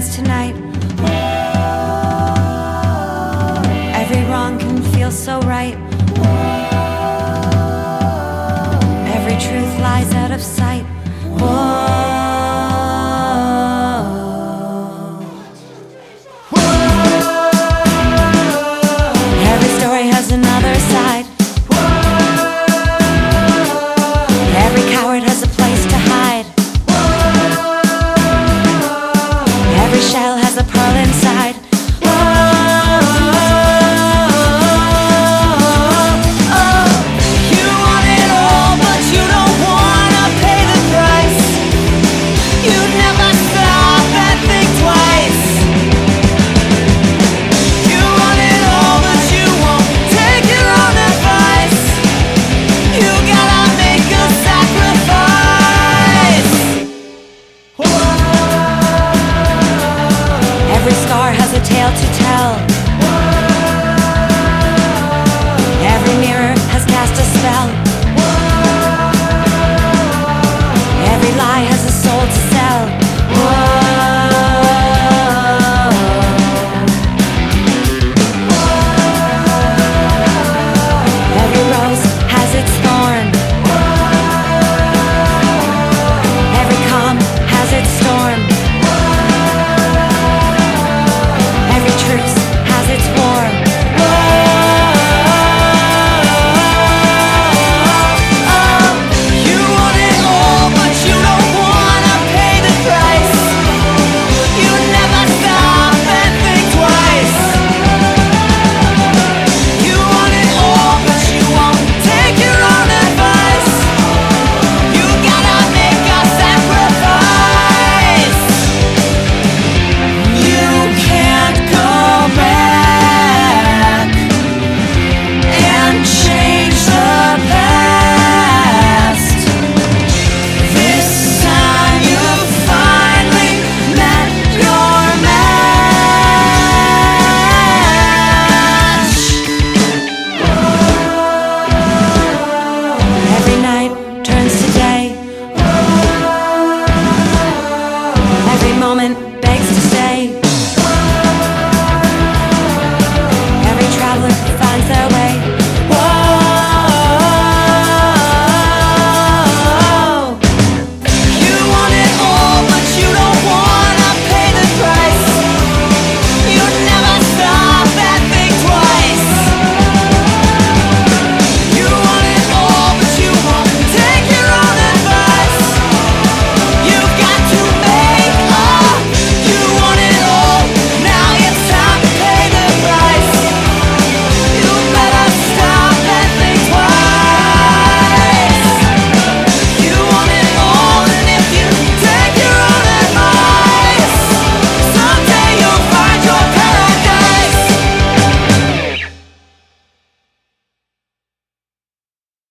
rains tonight. Every wrong can feel so right. tail to tail.